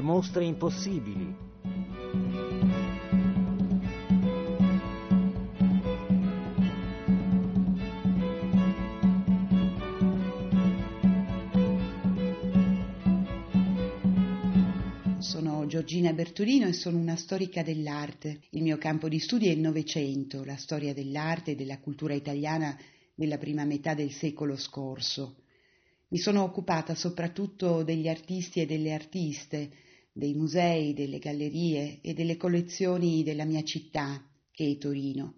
tante mostre impossibili. Sono Giorgina Bertolino e sono una storica dell'arte. Il mio campo di studio è il Novecento, la storia dell'arte e della cultura italiana nella prima metà del secolo scorso. Mi sono occupata soprattutto degli artisti e delle artiste, dei musei, delle gallerie e delle collezioni della mia città, che è Torino.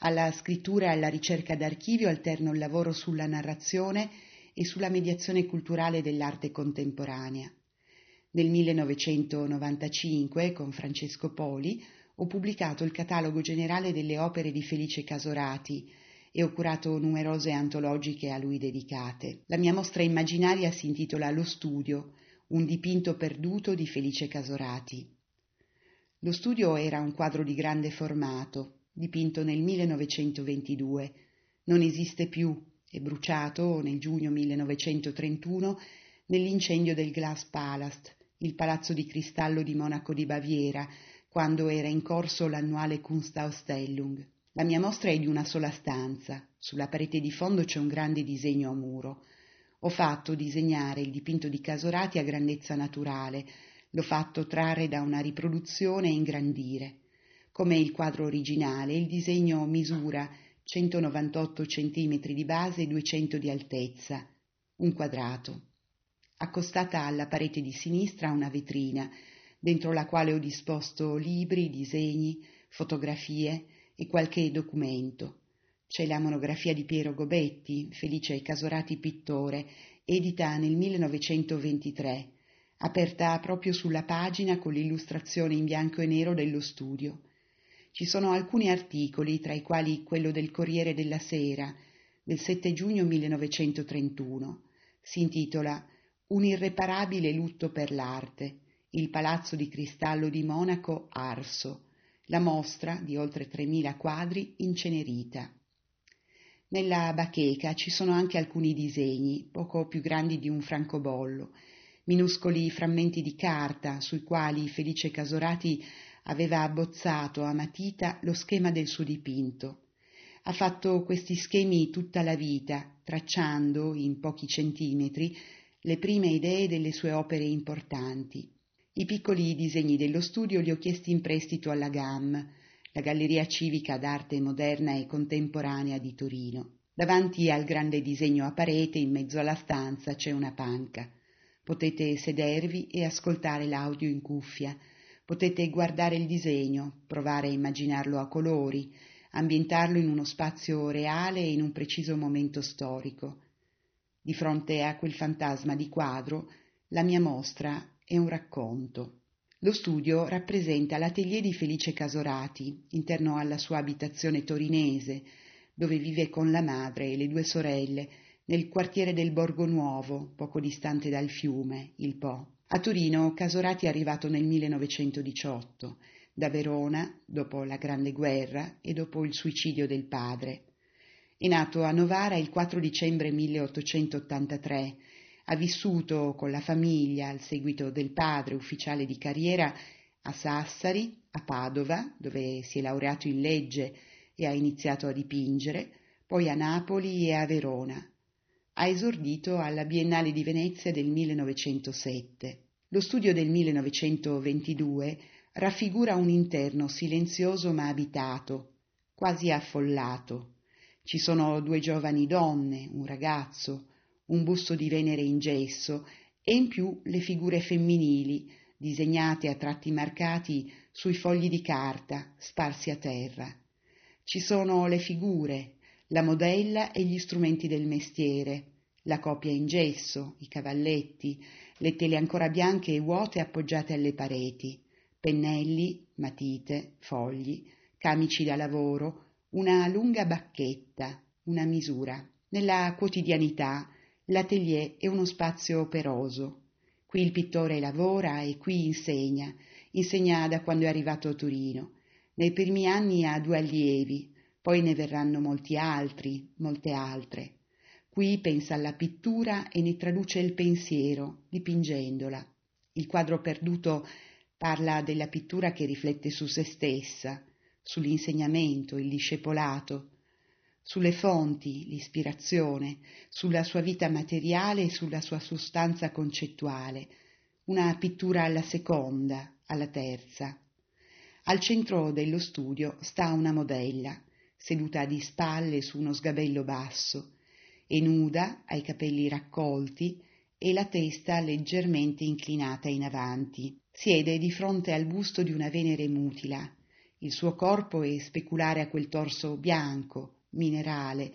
Alla scrittura e alla ricerca d'archivio alterno il lavoro sulla narrazione e sulla mediazione culturale dell'arte contemporanea. Nel 1995, con Francesco Poli, ho pubblicato il catalogo generale delle opere di Felice Casorati e ho curato numerose antologiche a lui dedicate. La mia mostra immaginaria si intitola Lo studio, un dipinto perduto di Felice Casorati. Lo studio era un quadro di grande formato, dipinto nel 1922. Non esiste più, è bruciato nel giugno 1931 nell'incendio del Glass Palace, il palazzo di cristallo di Monaco di Baviera, quando era in corso l'annuale Kunstausstellung. La mia mostra è di una sola stanza. Sulla parete di fondo c'è un grande disegno a muro. Ho fatto disegnare il dipinto di Casorati a grandezza naturale, l'ho fatto trarre da una riproduzione e ingrandire. Come il quadro originale, il disegno misura 198 cm di base e 200 di altezza, un quadrato. Accostata alla parete di sinistra una vetrina, dentro la quale ho disposto libri, disegni, fotografie e qualche documento. C'è la monografia di Piero Gobetti, Felice Casorati pittore, edita nel 1923, aperta proprio sulla pagina con l'illustrazione in bianco e nero dello studio. Ci sono alcuni articoli, tra i quali quello del Corriere della Sera, del 7 giugno 1931. Si intitola Un irreparabile lutto per l'arte, il palazzo di cristallo di Monaco arso, la mostra di oltre 3.000 quadri incenerita. Nella bacheca ci sono anche alcuni disegni, poco più grandi di un francobollo, minuscoli frammenti di carta sui quali Felice Casorati aveva abbozzato a matita lo schema del suo dipinto. Ha fatto questi schemi tutta la vita, tracciando in pochi centimetri le prime idee delle sue opere importanti. I piccoli disegni dello studio li ho chiesti in prestito alla GAM, la Galleria Civica d'Arte Moderna e Contemporanea di Torino. Davanti al grande disegno a parete, in mezzo alla stanza, c'è una panca. Potete sedervi e ascoltare l'audio in cuffia. Potete guardare il disegno, provare a immaginarlo a colori, ambientarlo in uno spazio reale e in un preciso momento storico. Di fronte a quel fantasma di quadro, la mia mostra è un racconto. Lo studio rappresenta l'atelier di Felice Casorati, interno alla sua abitazione torinese, dove vive con la madre e le due sorelle, nel quartiere del Borgo Nuovo, poco distante dal fiume, il Po. A Torino Casorati è arrivato nel 1918, da Verona, dopo la Grande Guerra e dopo il suicidio del padre. È nato a Novara il 4 dicembre 1883. Ha vissuto con la famiglia, al seguito del padre, ufficiale di carriera, a Sassari, a Padova, dove si è laureato in legge e ha iniziato a dipingere, poi a Napoli e a Verona. Ha esordito alla Biennale di Venezia del 1907. Lo studio del 1922 raffigura un interno silenzioso ma abitato, quasi affollato. Ci sono due giovani donne, un ragazzo, un busto di Venere in gesso e in più le figure femminili, disegnate a tratti marcati sui fogli di carta sparsi a terra. Ci sono le figure, la modella e gli strumenti del mestiere, la copia in gesso, i cavalletti, le tele ancora bianche e vuote appoggiate alle pareti, pennelli, matite, fogli, camici da lavoro, una lunga bacchetta, una misura. Nella quotidianità l'atelier è uno spazio operoso. Qui il pittore lavora e qui insegna, insegna da quando è arrivato a Torino. Nei primi anni ha due allievi, poi ne verranno molti altri, molte altre. Qui pensa alla pittura e ne traduce il pensiero, dipingendola. Il quadro perduto parla della pittura che riflette su se stessa, sull'insegnamento, il discepolato, sulle fonti, l'ispirazione, sulla sua vita materiale e sulla sua sostanza concettuale, una pittura alla seconda, alla terza. Al centro dello studio sta una modella, seduta di spalle su uno sgabello basso, e nuda, ha i capelli raccolti e la testa leggermente inclinata in avanti. Siede di fronte al busto di una Venere mutila. Il suo corpo è speculare a quel torso bianco, minerale,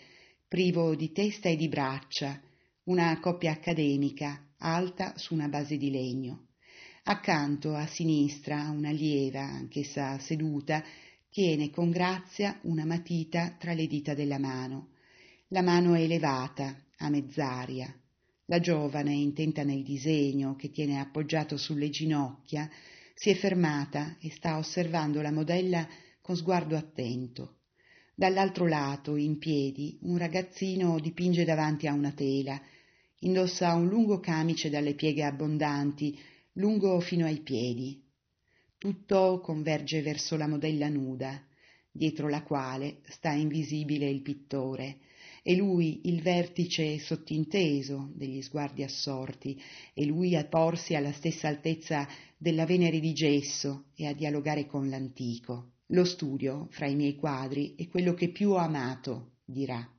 privo di testa e di braccia, una coppia accademica, alta su una base di legno. Accanto, a sinistra, una lieva, anch'essa seduta, tiene con grazia una matita tra le dita della mano. La mano è elevata, a mezz'aria. La giovane, intenta nel disegno che tiene appoggiato sulle ginocchia, si è fermata e sta osservando la modella con sguardo attento. Dall'altro lato, in piedi, un ragazzino dipinge davanti a una tela. Indossa un lungo camice dalle pieghe abbondanti, lungo fino ai piedi. Tutto converge verso la modella nuda, dietro la quale sta invisibile il pittore, e lui il vertice sottinteso degli sguardi assorti, e lui a porsi alla stessa altezza della Venere di gesso e a dialogare con l'antico. Lo studio, fra i miei quadri, è quello che più ho amato, dirà.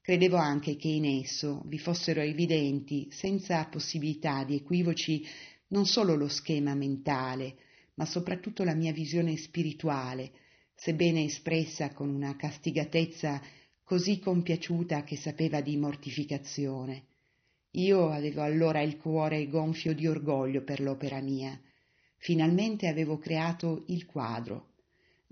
Credevo anche che in esso vi fossero evidenti, senza possibilità di equivoci, non solo lo schema mentale, ma soprattutto la mia visione spirituale, sebbene espressa con una castigatezza così compiaciuta che sapeva di mortificazione. Io avevo allora il cuore gonfio di orgoglio per l'opera mia. Finalmente avevo creato il quadro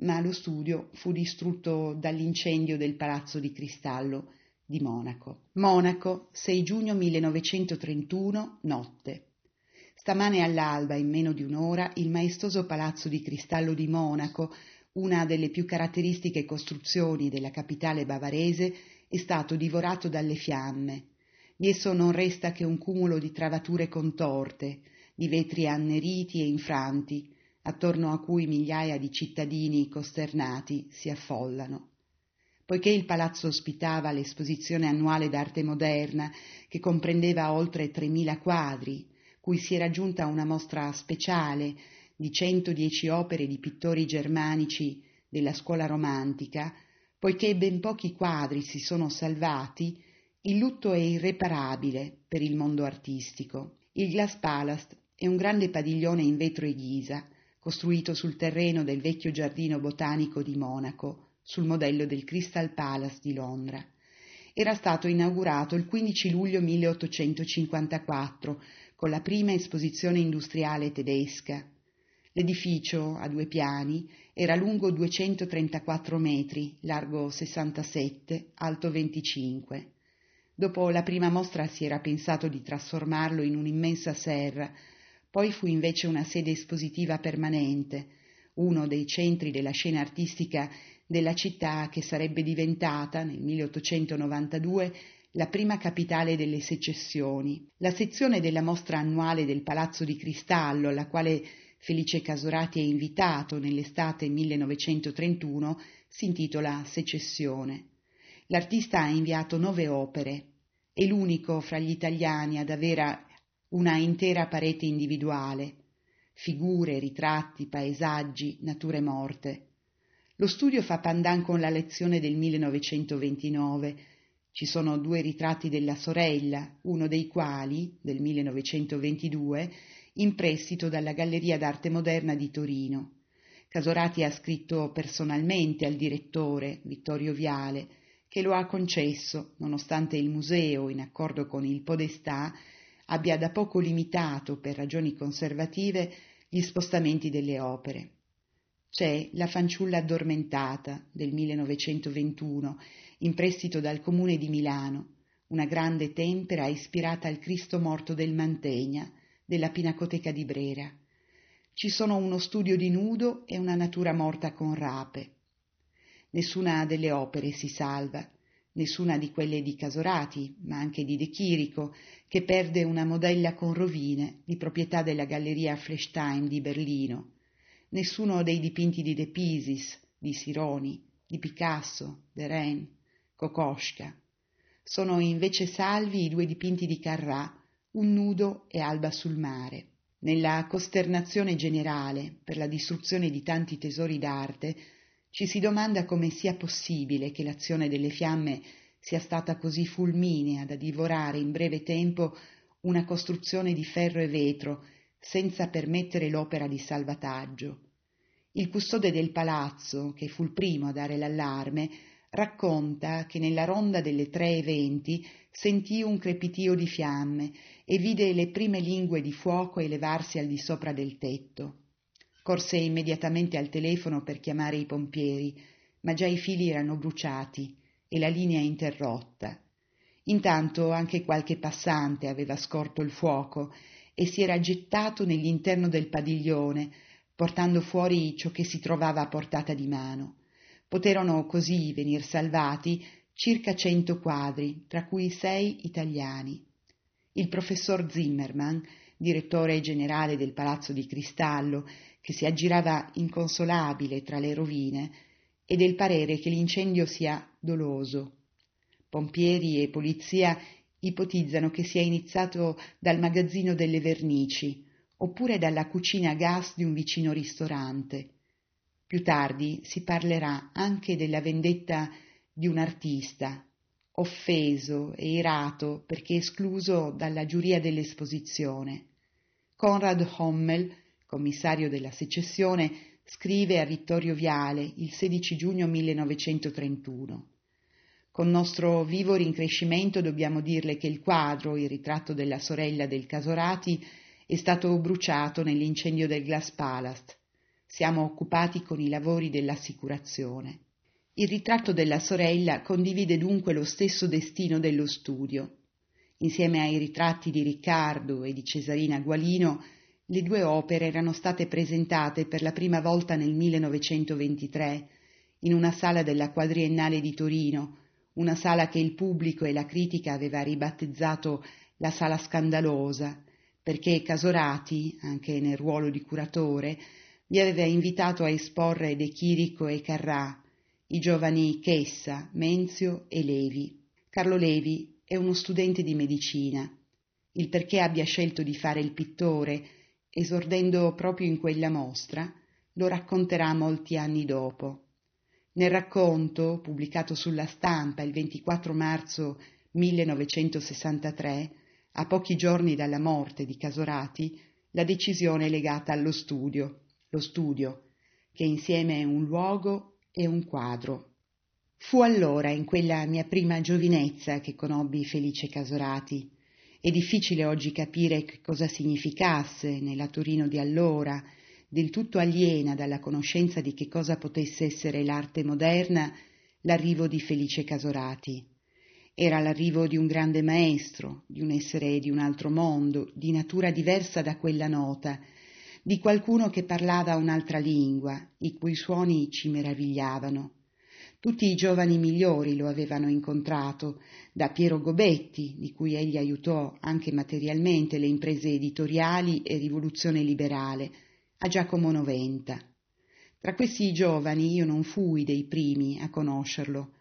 ma lo studio fu distrutto dall'incendio del palazzo di cristallo di Monaco. Monaco, 6 giugno 1931, notte. Stamane all'alba, in meno di un'ora, il maestoso palazzo di cristallo di Monaco, una delle più caratteristiche costruzioni della capitale bavarese, è stato divorato dalle fiamme. Di esso non resta che un cumulo di travature contorte, di vetri anneriti e infranti, attorno a cui migliaia di cittadini costernati si affollano. Poiché il palazzo ospitava l'esposizione annuale d'arte moderna, che comprendeva oltre 3.000 quadri, cui si era aggiunta una mostra speciale di 110 opere di pittori germanici della scuola romantica, poiché ben pochi quadri si sono salvati, il lutto è irreparabile per il mondo artistico. Il Glass Palace è un grande padiglione in vetro e ghisa, costruito sul terreno del vecchio giardino botanico di Monaco, sul modello del Crystal Palace di Londra. Era stato inaugurato il 15 luglio 1854 con la prima esposizione industriale tedesca. L'edificio, a due piani, era lungo 234 metri, largo 67, alto 25. Dopo la prima mostra si era pensato di trasformarlo in un'immensa serra poi fu invece una sede espositiva permanente, uno dei centri della scena artistica della città che sarebbe diventata, nel 1892, la prima capitale delle secessioni. La sezione della mostra annuale del Palazzo di Cristallo, alla quale Felice Casorati è invitato nell'estate 1931, si intitola Secessione. L'artista ha inviato nove opere. È l'unico fra gli italiani ad aver una intera parete individuale, figure, ritratti, paesaggi, nature morte. Lo studio fa pandan con la lezione del 1929. Ci sono due ritratti della sorella, uno dei quali, del 1922, in prestito dalla Galleria d'Arte Moderna di Torino. Casorati ha scritto personalmente al direttore, Vittorio Viale, che lo ha concesso, nonostante il museo, in accordo con il Podestà, abbia da poco limitato, per ragioni conservative, gli spostamenti delle opere. C'è La fanciulla addormentata del 1921, in prestito dal comune di Milano, una grande tempera ispirata al Cristo morto del Mantegna, della Pinacoteca di Brera. Ci sono uno studio di nudo e una natura morta con rape. Nessuna delle opere si salva. Nessuna di quelle di Casorati, ma anche di De Chirico, che perde una modella con rovine di proprietà della Galleria Flechtheim di Berlino, nessuno dei dipinti di De Pisis, di Sironi, di Picasso, De Ren, Kokoschka. Sono invece salvi i due dipinti di Carrà, Un nudo e Alba sul mare. Nella costernazione generale per la distruzione di tanti tesori d'arte, ci si domanda come sia possibile che l'azione delle fiamme sia stata così fulminea da divorare in breve tempo una costruzione di ferro e vetro senza permettere l'opera di salvataggio. Il custode del palazzo, che fu il primo a dare l'allarme, racconta che nella ronda delle tre eventi sentì un crepitio di fiamme e vide le prime lingue di fuoco elevarsi al di sopra del tetto. Corse immediatamente al telefono per chiamare i pompieri, ma già i fili erano bruciati e la linea interrotta. Intanto anche qualche passante aveva scorto il fuoco e si era gettato nell'interno del padiglione, portando fuori ciò che si trovava a portata di mano. Poterono così venir salvati circa cento quadri, tra cui sei italiani. Il professor Zimmermann, direttore generale del Palazzo di Cristallo, che si aggirava inconsolabile tra le rovine, è del parere che l'incendio sia doloso. Pompieri e polizia ipotizzano che sia iniziato dal magazzino delle vernici, oppure dalla cucina a gas di un vicino ristorante. Più tardi si parlerà anche della vendetta di un artista, offeso e irato perché escluso dalla giuria dell'esposizione. Conrad Hommel, commissario della secessione, scrive a Vittorio Viale il 16 giugno 1931. Con nostro vivo rincrescimento dobbiamo dirle che il quadro, il ritratto della sorella del Casorati, è stato bruciato nell'incendio del Glass Palace siamo occupati con i lavori dell'assicurazione. Il ritratto della sorella condivide dunque lo stesso destino dello studio. Insieme ai ritratti di Riccardo e di Cesarina Gualino, le due opere erano state presentate per la prima volta nel 1923 in una sala della Quadriennale di Torino, una sala che il pubblico e la critica aveva ribattezzato la sala scandalosa, perché Casorati, anche nel ruolo di curatore, li aveva invitato a esporre De Chirico e Carrà, i giovani Chessa, Menzio e Levi. Carlo Levi è uno studente di medicina. Il perché abbia scelto di fare il pittore, esordendo proprio in quella mostra, lo racconterà molti anni dopo. Nel racconto, pubblicato sulla stampa il 24 marzo 1963, a pochi giorni dalla morte di Casorati, la decisione è legata allo studio lo studio, che insieme è un luogo e un quadro. Fu allora, in quella mia prima giovinezza, che conobbi Felice Casorati. È difficile oggi capire che cosa significasse nella Torino di allora, del tutto aliena dalla conoscenza di che cosa potesse essere l'arte moderna, l'arrivo di Felice Casorati. Era l'arrivo di un grande maestro, di un essere di un altro mondo, di natura diversa da quella nota, di qualcuno che parlava un'altra lingua, i cui suoni ci meravigliavano. Tutti i giovani migliori lo avevano incontrato, da Piero Gobetti, di cui egli aiutò anche materialmente le imprese editoriali e rivoluzione liberale, a Giacomo Noventa. Tra questi giovani io non fui dei primi a conoscerlo.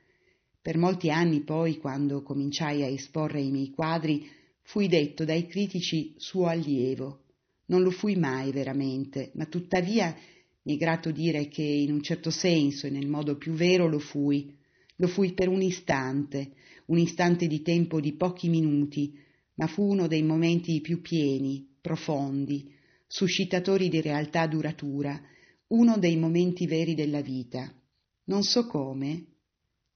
Per molti anni poi, quando cominciai a esporre i miei quadri, fui detto dai critici suo allievo. Non lo fui mai veramente, ma tuttavia mi grato dire che in un certo senso e nel modo più vero lo fui. Lo fui per un istante, un istante di tempo di pochi minuti, ma fu uno dei momenti più pieni, profondi, suscitatori di realtà duratura, uno dei momenti veri della vita. Non so come.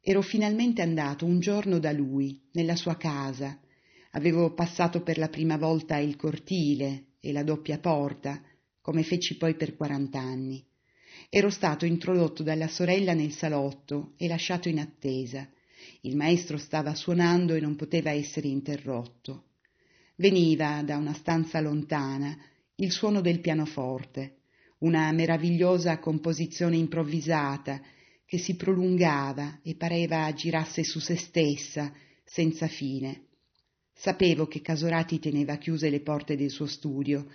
Ero finalmente andato un giorno da lui, nella sua casa. Avevo passato per la prima volta il cortile, e la doppia porta, come feci poi per quarant'anni. Ero stato introdotto dalla sorella nel salotto e lasciato in attesa. Il maestro stava suonando e non poteva essere interrotto. Veniva da una stanza lontana il suono del pianoforte, una meravigliosa composizione improvvisata che si prolungava e pareva girasse su se stessa, senza fine. Sapevo che Casorati teneva chiuse le porte del suo studio,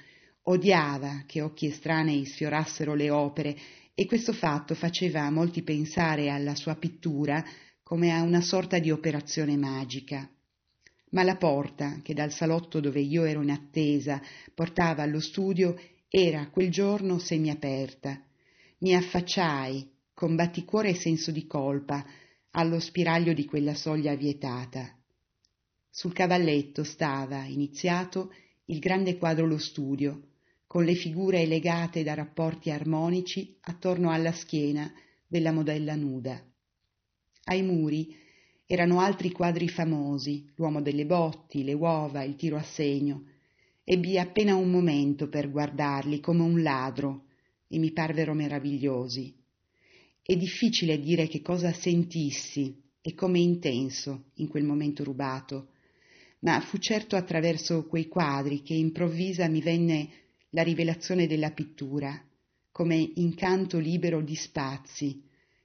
odiava che occhi estranei sfiorassero le opere e questo fatto faceva a molti pensare alla sua pittura come a una sorta di operazione magica. Ma la porta, che dal salotto dove io ero in attesa portava allo studio, era quel giorno semiaperta. Mi affacciai, con batticuore e senso di colpa, allo spiraglio di quella soglia vietata. Sul cavalletto stava, iniziato, il grande quadro Lo studio, con le figure legate da rapporti armonici attorno alla schiena della modella nuda. Ai muri erano altri quadri famosi, l'uomo delle botti, le uova, il tiro a segno. Ebbi appena un momento per guardarli come un ladro e mi parvero meravigliosi. È difficile dire che cosa sentissi e come intenso in quel momento rubato, ma fu certo attraverso quei quadri che improvvisa mi venne la rivelazione della pittura, come incanto libero di spazi,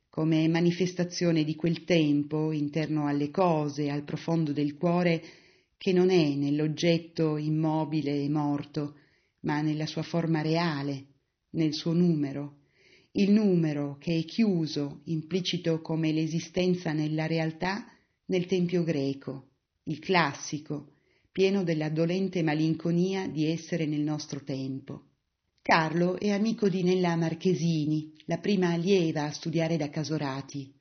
come manifestazione di quel tempo interno alle cose, al profondo del cuore, che non è nell'oggetto immobile e morto, ma nella sua forma reale, nel suo numero, il numero che è chiuso, implicito come l'esistenza nella realtà, nel tempio greco, il classico, pieno della dolente malinconia di essere nel nostro tempo. Carlo è amico di Nella Marchesini, la prima allieva a studiare da Casorati.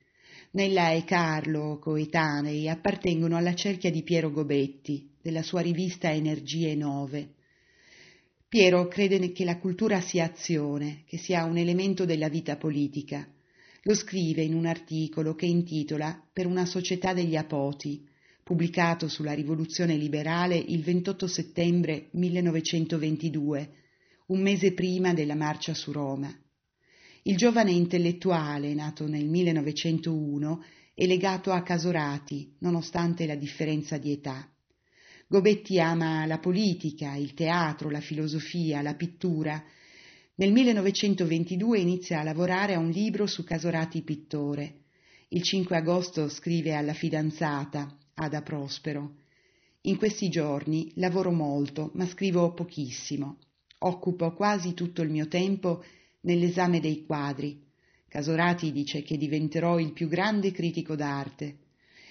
Nella e Carlo, coetanei, appartengono alla cerchia di Piero Gobetti, della sua rivista Energie Nove, Piero crede che la cultura sia azione, che sia un elemento della vita politica. Lo scrive in un articolo che intitola Per una società degli apoti, pubblicato sulla Rivoluzione liberale il 28 settembre 1922, un mese prima della marcia su Roma. Il giovane intellettuale, nato nel 1901, è legato a Casorati, nonostante la differenza di età. Gobetti ama la politica, il teatro, la filosofia, la pittura. Nel 1922 inizia a lavorare a un libro su Casorati pittore. Il 5 agosto scrive alla fidanzata, Ada Prospero. In questi giorni lavoro molto, ma scrivo pochissimo. Occupo quasi tutto il mio tempo nell'esame dei quadri. Casorati dice che diventerò il più grande critico d'arte.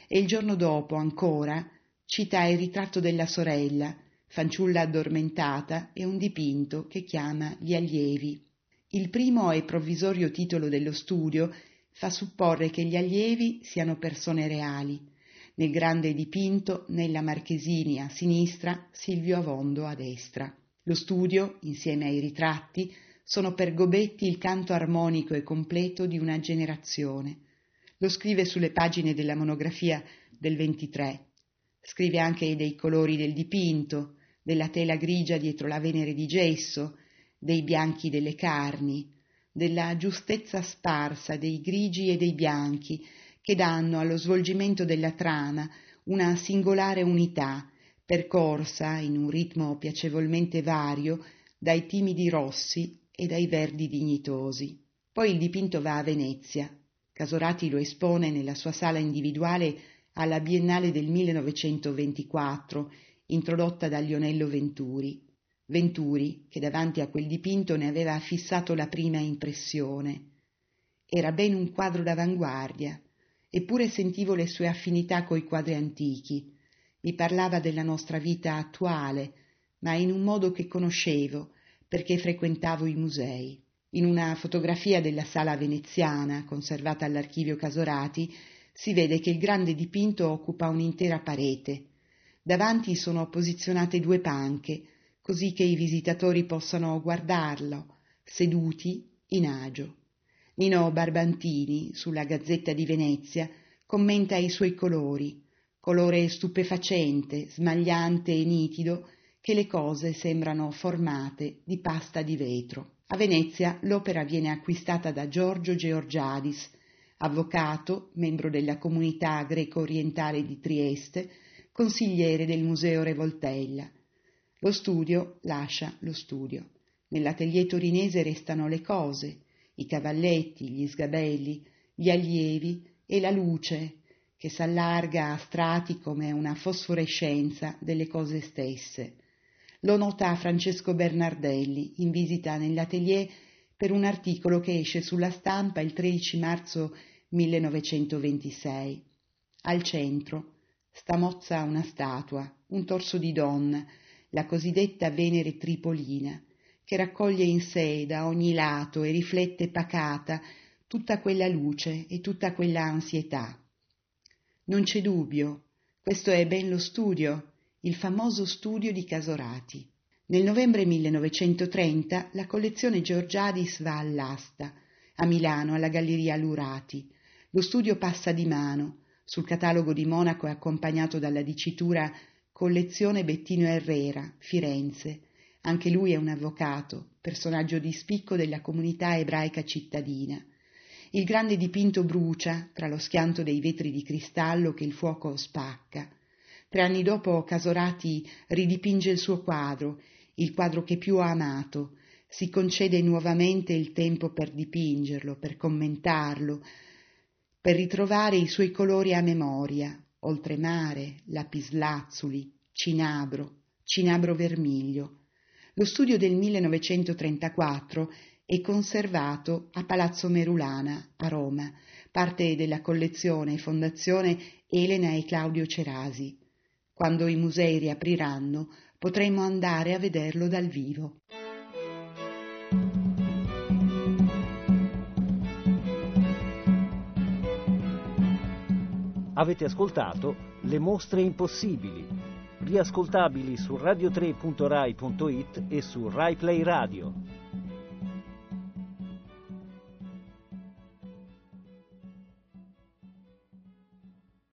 E il giorno dopo, ancora, cita il ritratto della sorella, fanciulla addormentata e un dipinto che chiama Gli allievi. Il primo e provvisorio titolo dello studio fa supporre che gli allievi siano persone reali. Nel grande dipinto, nella Marchesini a sinistra, Silvio Avondo a destra. Lo studio, insieme ai ritratti, sono per Gobetti il canto armonico e completo di una generazione. Lo scrive sulle pagine della monografia del 23. Scrive anche dei colori del dipinto, della tela grigia dietro la venere di gesso, dei bianchi delle carni, della giustezza sparsa dei grigi e dei bianchi, che danno allo svolgimento della trama una singolare unità, percorsa in un ritmo piacevolmente vario dai timidi rossi e dai verdi dignitosi. Poi il dipinto va a Venezia. Casorati lo espone nella sua sala individuale alla Biennale del 1924, introdotta da Lionello Venturi. Venturi, che davanti a quel dipinto ne aveva fissato la prima impressione. Era ben un quadro d'avanguardia, eppure sentivo le sue affinità coi quadri antichi. Mi parlava della nostra vita attuale, ma in un modo che conoscevo, perché frequentavo i musei. In una fotografia della sala veneziana, conservata all'archivio Casorati, si vede che il grande dipinto occupa un'intera parete. Davanti sono posizionate due panche, così che i visitatori possano guardarlo, seduti in agio. Nino Barbantini, sulla Gazzetta di Venezia, commenta i suoi colori, colore stupefacente, smagliante e nitido, che le cose sembrano formate di pasta di vetro. A Venezia l'opera viene acquistata da Giorgio Georgiadis, avvocato, membro della comunità greco-orientale di Trieste, consigliere del Museo Revoltella. Lo studio lascia lo studio. Nell'atelier torinese restano le cose, i cavalletti, gli sgabelli, gli allievi e la luce che s'allarga a strati come una fosforescenza delle cose stesse. Lo nota Francesco Bernardelli in visita nell'atelier per un articolo che esce sulla stampa il 13 marzo 1926. Al centro sta mozza una statua, un torso di donna, la cosiddetta Venere Tripolina, che raccoglie in sé da ogni lato e riflette pacata tutta quella luce e tutta quella ansietà. Non c'è dubbio, questo è ben lo studio, il famoso studio di Casorati. Nel novembre 1930 la collezione Georgiadis va all'asta, a Milano, alla Galleria Lurati. Lo studio passa di mano. Sul catalogo di Monaco è accompagnato dalla dicitura Collezione Bettino Herrera, Firenze. Anche lui è un avvocato, personaggio di spicco della comunità ebraica cittadina. Il grande dipinto brucia tra lo schianto dei vetri di cristallo che il fuoco spacca. Tre anni dopo Casorati ridipinge il suo quadro il quadro che più ha amato, si concede nuovamente il tempo per dipingerlo, per commentarlo, per ritrovare i suoi colori a memoria, oltremare, lapislazzuli, cinabro, cinabro vermiglio. Lo studio del 1934 è conservato a Palazzo Merulana, a Roma, parte della collezione e fondazione Elena e Claudio Cerasi. Quando i musei riapriranno, potremmo andare a vederlo dal vivo. Avete ascoltato Le mostre impossibili, riascoltabili su radio3.rai.it e su RaiPlay Radio.